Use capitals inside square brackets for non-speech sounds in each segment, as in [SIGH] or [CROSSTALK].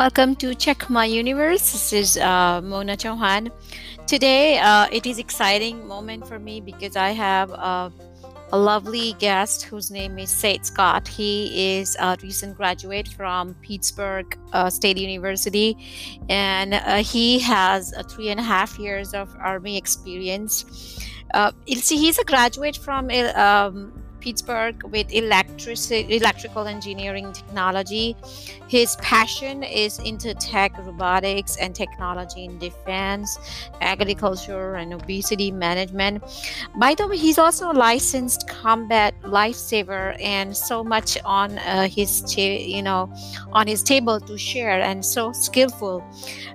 Welcome to Check My Universe. This is uh, Mona Chowhan. Today, uh, it is exciting moment for me because I have uh, a lovely guest whose name is Seth Scott. He is a recent graduate from Pittsburg uh, State University, and uh, he has three and a half years of Army experience. Uh, he's a graduate from um, Pittsburg with electric electrical engineering technology. His passion is into tech, robotics, and technology in defense, agriculture, and obesity management. By the way, he's also a licensed combat lifesaver, and so much on uh, his you know on his table to share, and so skillful.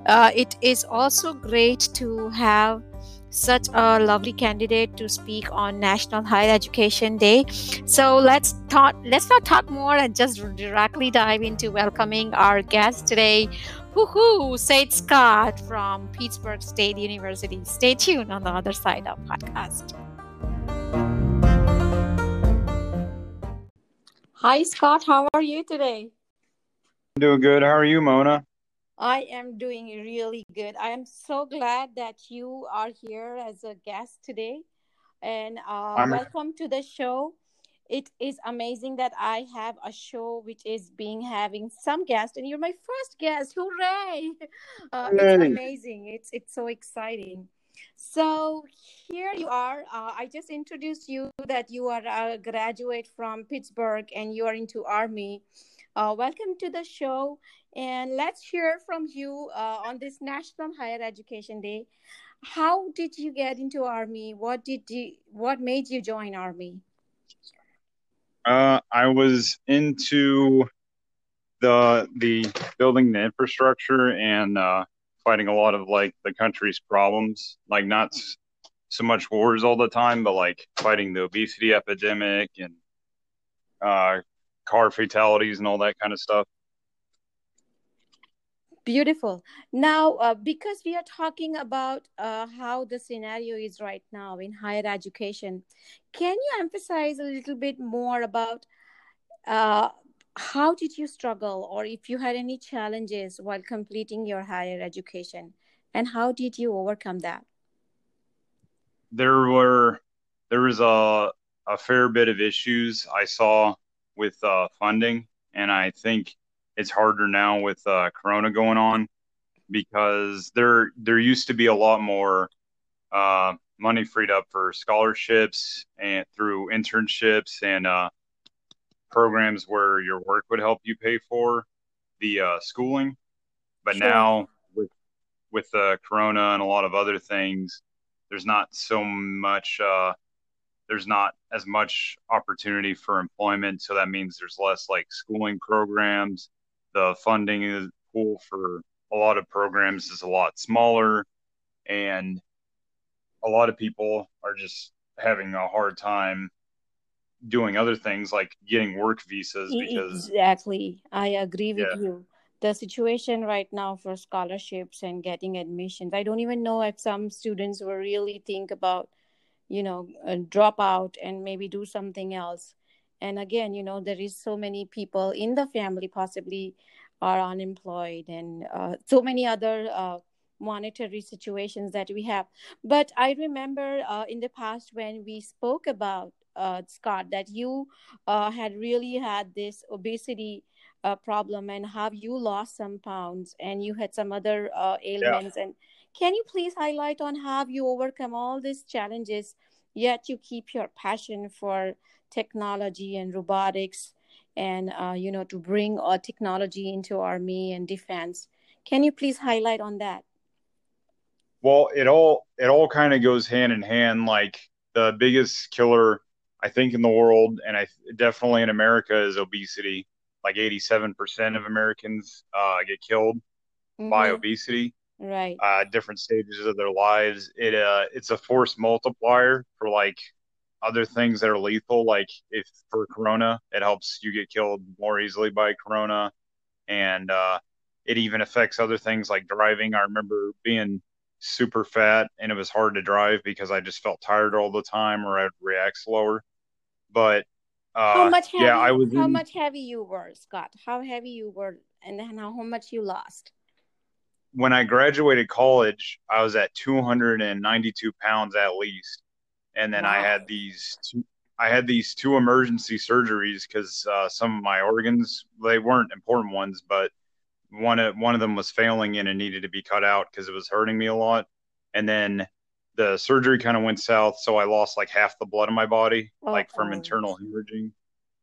Uh, it is also great to have such a lovely candidate to speak on National Higher Education Day. So let's talk. Let's not talk more and just directly dive into welcoming our guest today. Woohoo! Seth Scott from Pittsburg State University. Stay tuned on the other side of podcast. Hi Scott, how are you today? Doing good. How are you, Mona? I am doing really good. I am so glad that you are here as a guest today. And uh, welcome to the show. It is amazing that I have a show which is being having some guests, and you're my first guest. Hooray! [LAUGHS] Uh, it's amazing. It's it's so exciting. So here you are. Uh, I just introduced you that you are a graduate from Pittsburg and you are into Army. Uh, welcome to the show, and let's hear from you uh, on this National Higher Education Day. How did you get into Army? What did you? What made you join Army? Uh, I was into the the building the infrastructure and uh, fighting a lot of like the country's problems, like not so much wars all the time, but like fighting the obesity epidemic and uh, car fatalities and all that kind of stuff. Beautiful. Now, uh, because we are talking about uh, how the scenario is right now in higher education, can you emphasize a little bit more about uh, how did you struggle, or if you had any challenges while completing your higher education, and how did you overcome that? There were there was a a fair bit of issues I saw with uh, funding, and I think it's harder now with uh, Corona going on because there there used to be a lot more uh, money freed up for scholarships and through internships and uh, programs where your work would help you pay for the uh, schooling. But sure. now with with the Corona and a lot of other things, there's not so much uh, there's not as much opportunity for employment. So that means there's less like schooling programs. The funding pool for a lot of programs is a lot smaller. And a lot of people are just having a hard time doing other things like getting work visas because exactly i agree with yeah. you the situation right now for scholarships and getting admissions i don't even know if some students will really think about you know uh, drop out and maybe do something else and again you know there is so many people in the family possibly are unemployed and uh, so many other uh, monetary situations that we have but i remember uh, in the past when we spoke about uh, scott that you uh, had really had this obesity problem and how you lost some pounds and you had some other ailments yeah. and can you please highlight on how you overcome all these challenges, yet you keep your passion for technology and robotics, and uh, you know to bring uh, technology into army and defense? Can you please highlight on that? Well, it all it all kind of goes hand in hand. Like the biggest killer I think in the world, and I definitely in America, is obesity. Like 87% of Americans uh, get killed mm-hmm. by obesity right. uh, different stages of their lives. It uh it's a force multiplier for like other things that are lethal like if for corona it helps you get killed more easily by corona. And uh it even affects other things like driving. I remember being super fat and it was hard to drive because i just felt tired all the time or i'd react slower. But how Uh, much yeah, I was how in much heavy you were scott? How heavy you were and then how, how much you lost when I graduated college, I was at 292 pounds at least, and then I had these two, I had these two emergency surgeries because uh, some of my organs they weren't important ones, but one of one of them was failing and it needed to be cut out because it was hurting me a lot. And then the surgery kind of went south, so I lost like half the blood in my body, like from internal hemorrhaging.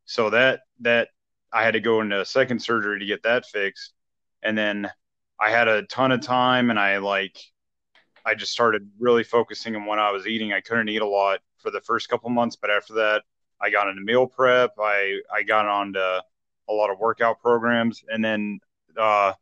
So that that I had to go into a second surgery to get that fixed. And then I had a ton of time and I like I just started really focusing on what I was eating. I couldn't eat a lot for the first couple months, but after that, I got into meal prep. I I got onto a lot of workout programs, and then uh,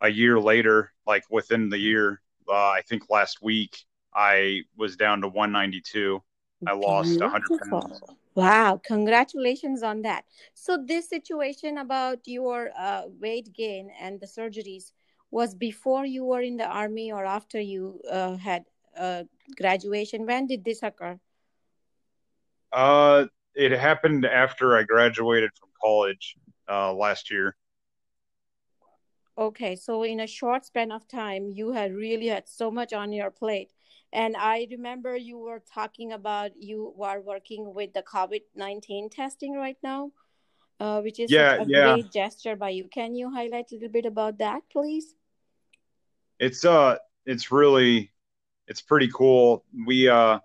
a year later, like within the year, uh, I think last week, I was down to 192. I lost 100 pounds. Wow, congratulations on that. So this situation about your uh, weight gain and the surgeries was before you were in the army or after you uh, had uh, graduation. When did this occur? Uh, it happened after I graduated from college uh, last year. Okay, so in a short span of time, you had really had so much on your plate. And I remember you were talking about you are working with the COVID-19 testing right now, uh, which is Yeah, a yeah. great gesture by you. Can you highlight a little bit about that, please? It's uh, it's really, it's pretty cool. We uh,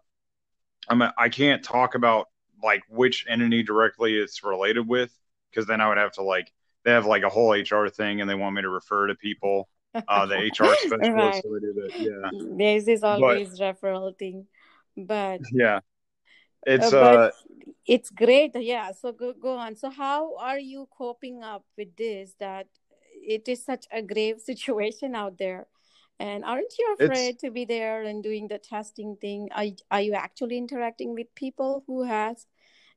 I'm I can't talk about like which entity directly it's related with because then I would have to like they have like a whole HR thing and they want me to refer to people, uh, the [LAUGHS] HR specialists. Right. So they do that. Yeah, This is but always referral thing, but yeah, uh, it's but uh, it's great. Yeah, so go go on. So how are you coping up with this that it is such a grave [LAUGHS] situation out there? And aren't you it's afraid to be there and doing the testing thing? Are, are you actually interacting with people who has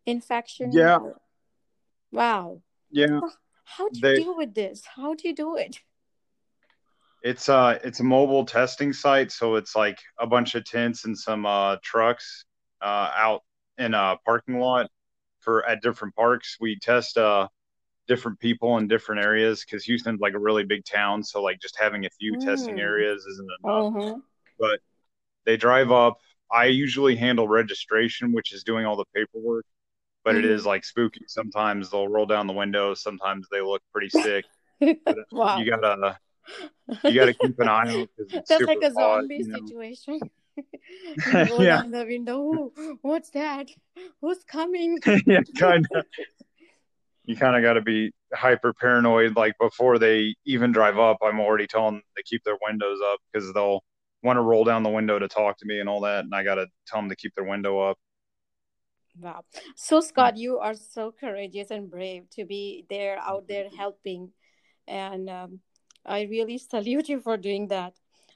infection? yeah, wow. yeah. How do you They deal with this? How do you do it? it's uh, it's a mobile testing site, so it's like a bunch of tents and some uh trucks uh out in a parking lot for at different parks. We test uh different people in different areas because Houston's like a really big town. So like just having a few testing Hmm. areas isn't enough. Uh-huh. But they drive up. I usually handle registration, which is doing all the paperwork, but it is Mm-hmm. like spooky. Sometimes they'll roll down the window. Sometimes they look pretty [LAUGHS] sick. Wow. you gotta you gotta keep an eye it's [LAUGHS] That's like a hot. zombie You know. [LAUGHS] yeah, down the window. Ooh, what's that? Who's coming? [LAUGHS] yeah, kind of. You kind of got to be hyper paranoid. Like before they even drive up, I'm already telling them to keep their windows up because they'll want to roll down the window to talk to me and all that, and I got to tell them to keep their window up. Wow. So, Scott, you are so courageous and brave to be there out there helping. And um, I really salute you for doing that.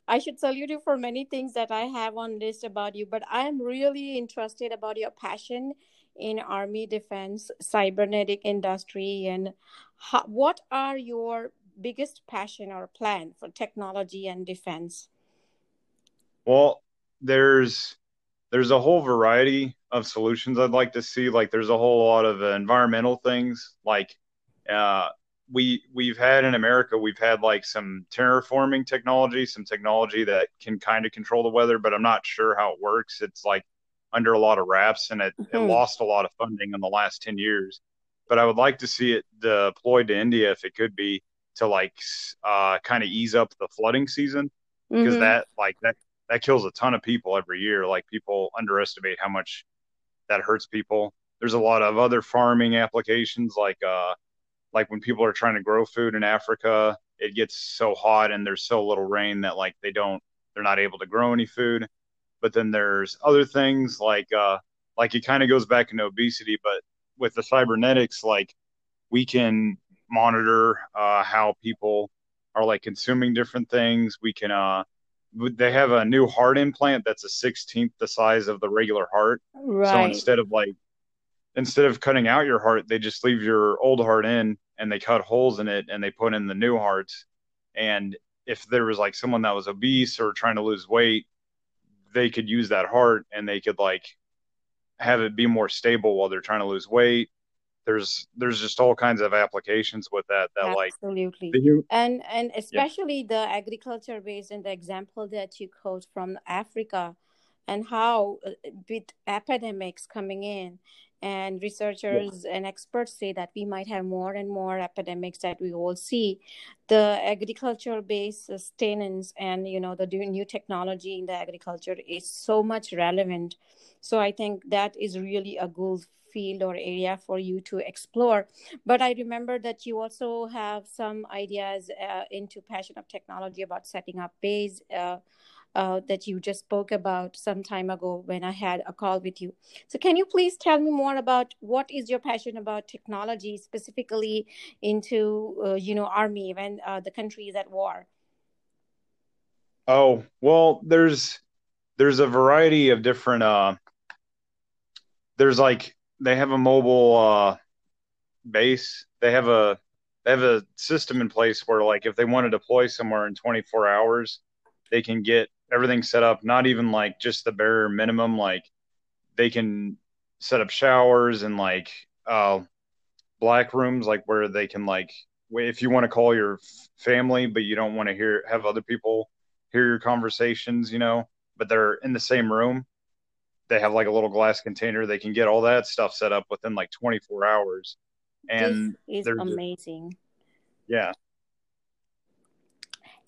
I should salute you for many things that I have on list about you, but I am really interested about your passion in army defense, cybernetic industry, and how, what are your biggest passion or plan for technology and defense? Well, there's there's a whole variety of solutions I'd like to see. Like there's a whole lot of environmental things. Like uh, we we've had in America, we've had like some terraforming technology, some technology that can kind of control the weather, but I'm not sure how it works. It's like under a lot of wraps, and it, it hmm lost a lot of funding in the last 10 years. But I would like to see it deployed to India if it could be to like uh, kind of ease up the flooding season because hmm that like that that kills a ton of people every year. Like people underestimate how much that hurts people. There's a lot of other farming applications like uh like when people are trying to grow food in Africa, it gets so hot and there's so little rain that like they don't they're not able to grow any food. But then there's other things like uh like it kind of goes back into obesity, but with the cybernetics like we can monitor uh how people are like consuming different things. We can uh they have a new heart implant that's a 16th the size of the regular heart. Right. So instead of like instead of cutting out your heart, they just leave your old heart in and they cut holes in it and they put in the new hearts. And if there was like someone that was obese or trying to lose weight, they could use that heart and they could like have it be more stable while they're trying to lose weight. there's there's just all kinds of applications with that that like absolutely the, and and especially yeah. the agriculture based and the example that you quote from africa and how uh, with epidemics coming in and researchers yeah. and experts say that we might have more and more epidemics that we all see. The agriculture based sustenance and you know the new technology in the agriculture is so much relevant. So i think that is really a good field or area for you to explore. But i remember that you also have some ideas uh, into passion of technology about setting up base uh, uh, that you just spoke about some time ago when I had a call with you. So, can you please tell me more about what is your passion about technology, specifically into uh, you know army when uh, the country is at war? Oh well, there's there's a variety of different. Uh, there's like they have a mobile uh, base. They have a they have a system in place where like if they want to deploy somewhere in 24 hours, they can get everything set up, not even like just the bare minimum. Like they can set up showers and like uh, black rooms, like where they can like if you want to call your family, but you don't want to hear have other people hear your conversations, you know, but they're in the same room. They have like a little glass container. They can get all that stuff set up within like 24 hours. And is amazing. Yeah.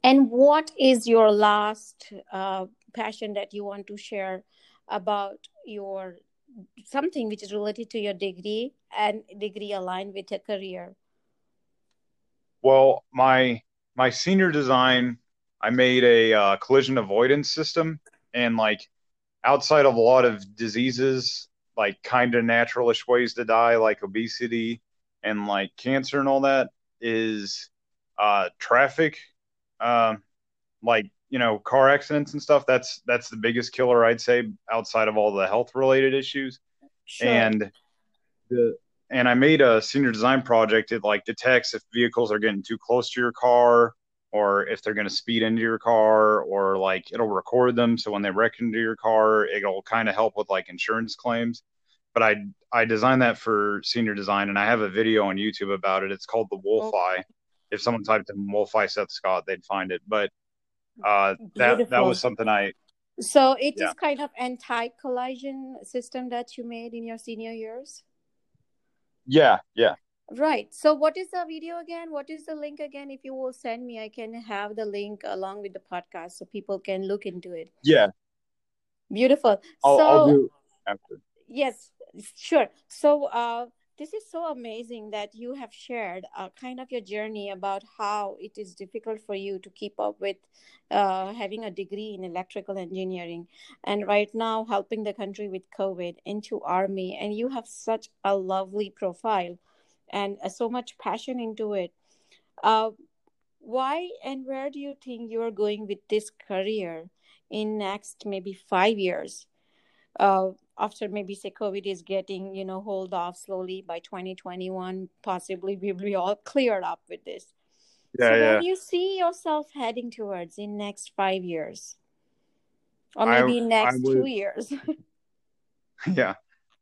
And what is your last uh, passion that you want to share about your something which is related to your degree and degree aligned with your career? Well, my my senior design, I made a uh, collision avoidance system, and like outside of a lot of diseases, like kind of naturalish ways to die, like obesity and like cancer and all that, is uh, traffic um, like you know car accidents and stuff. That's that's the biggest killer I'd say outside of all the health related issues. Sure. And the and I made a senior design project. It like detects if vehicles are getting too close to your car, or if they're going to speed into your car, or like it'll record them. So when they wreck into your car, it'll kind of help with like insurance claims. But I I designed that for senior design, and I have a video on YouTube about it. It's called the Wolf Eye if someone typed in Wolfeye Seth Scott, they'd find it. But uh, that that was something I. So it yeah. is kind of anti-collision system that you made in your senior years. Yeah, yeah. Right. So what is the video again? What is the link again? If you will send me, I can have the link along with the podcast so people can look into it. Yeah. Beautiful. I'll, so I'll do after. Yes, sure. So uh this is so amazing that you have shared uh, kind of your journey about how it is difficult for you to keep up with uh, having a degree in electrical engineering and right now helping the country with covid into army. And you have such a lovely profile and uh, so much passion into it. Uh, why and where do you think you are going with this career in next maybe five years? Uh, after maybe say COVID is getting, you know, hold off slowly by 2021, possibly we will be all cleared up with this. Yeah, so yeah. where do you see yourself heading towards in next five years? Or maybe I, next I would, two years. [LAUGHS] yeah.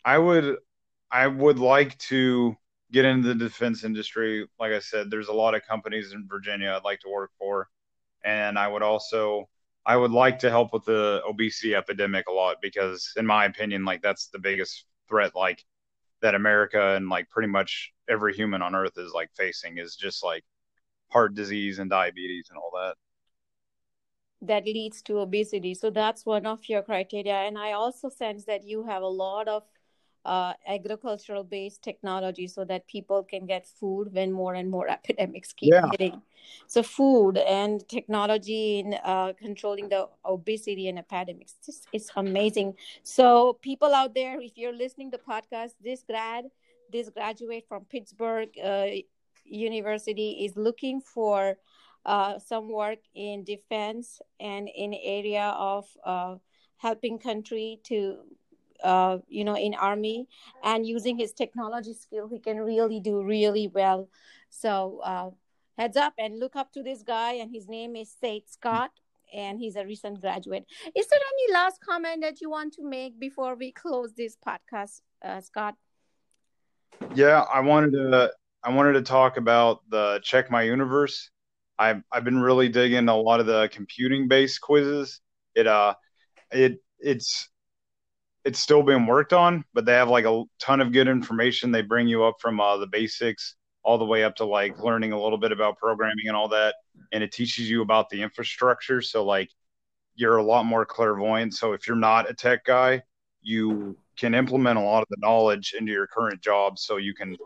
I would I would like to get into the defense industry. Like I said, there's a lot of companies in Virginia I'd like to work for. And I would also I would like to help with the obesity epidemic a lot because, in my opinion, like that's the biggest threat, like that America and like pretty much every human on earth is like facing is just like heart disease and diabetes and all that. That leads to obesity. So that's one of your criteria. And I also sense that you have a lot of uh, agricultural based technology so that people can get food when more and more [LAUGHS] epidemics keep yeah. hitting. So, food and technology in uh, controlling the obesity and epidemics. This is amazing. So, people out there, if you're listening to the podcast, this grad, this graduate from Pittsburg uh, University is looking for uh, some work in defense and in area of uh, helping country to uh, you know in army and using his technology skill he can really do really well so uh, heads up and look up to this guy and his name is Seth Scott and he's a recent graduate is there any last comment that you want to make before we close this podcast uh, Scott Yeah, I wanted to I wanted to talk about the Check My Universe. I've I've been really digging a lot of the computing based quizzes. It uh it it's it's still being worked on, but they have like a ton of good information. They bring you up from uh, the basics all the way up to like learning a little bit about programming and all that, and it teaches you about the infrastructure. So like you're a lot more clairvoyant. So if you're not a tech guy, you can implement a lot of the knowledge into your current job so you can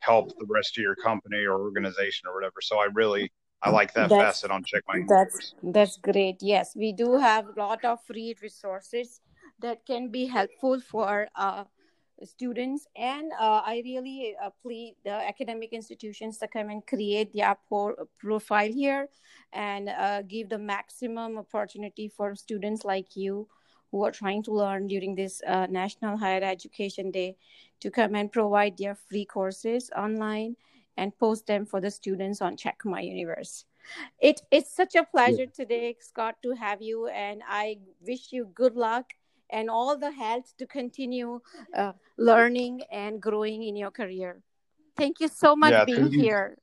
help the rest of your company or organization or whatever. So I really I like that that's, facet on Check My That's that's great. Yes, we do have a lot of free resources that can be helpful for uh, students and uh, i really uh, plead the academic institutions to come and create their profile here and uh, give the maximum opportunity for students like you who are trying to learn during this uh, national higher education day to come and provide their free courses online and post them for the students on check my universe it, it's such a pleasure yeah. today scott to have you and i wish you good luck and all the health to continue uh, learning and growing in your career. Thank you so much yeah, being here.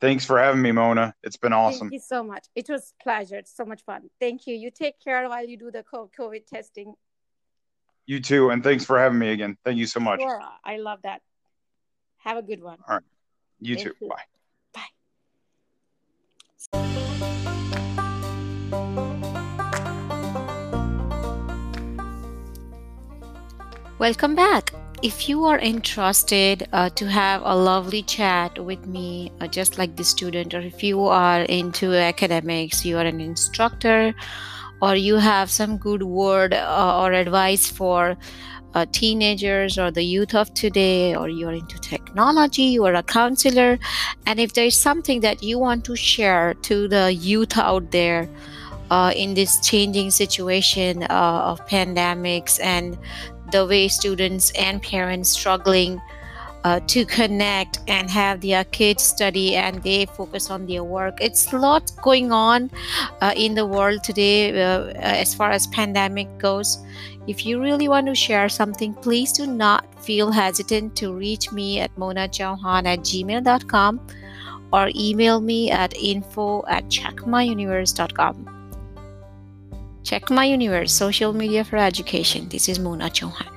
Thanks for having me, Mona. It's been awesome. Thank you so much. It was pleasure. It's so much fun. Thank you. You take care while you do the COVID testing. You too, and thanks for having me again. Thank you so much. Sure. I love that. Have a good one. All right. You Thank too. You. Bye. Welcome back. If you are interested uh, to have a lovely chat with me, uh, just like the student, or if you are into academics, you are an instructor, or you have some good word uh, or advice for uh, teenagers or the youth of today, or you're into technology, you are a counselor, and if there's something that you want to share to the youth out there, uh, in this changing situation uh, of pandemics and the way students and parents struggling uh, to connect and have their kids study and they focus on their work. It's a lot going on uh, in the world today uh, as far as pandemic goes. If you really want to share something please do not feel hesitant to reach me at monachowhan at gmail.com or email me at info at checkmyuniverse.com Check my universe, social media for education. This is Mona Chowhan.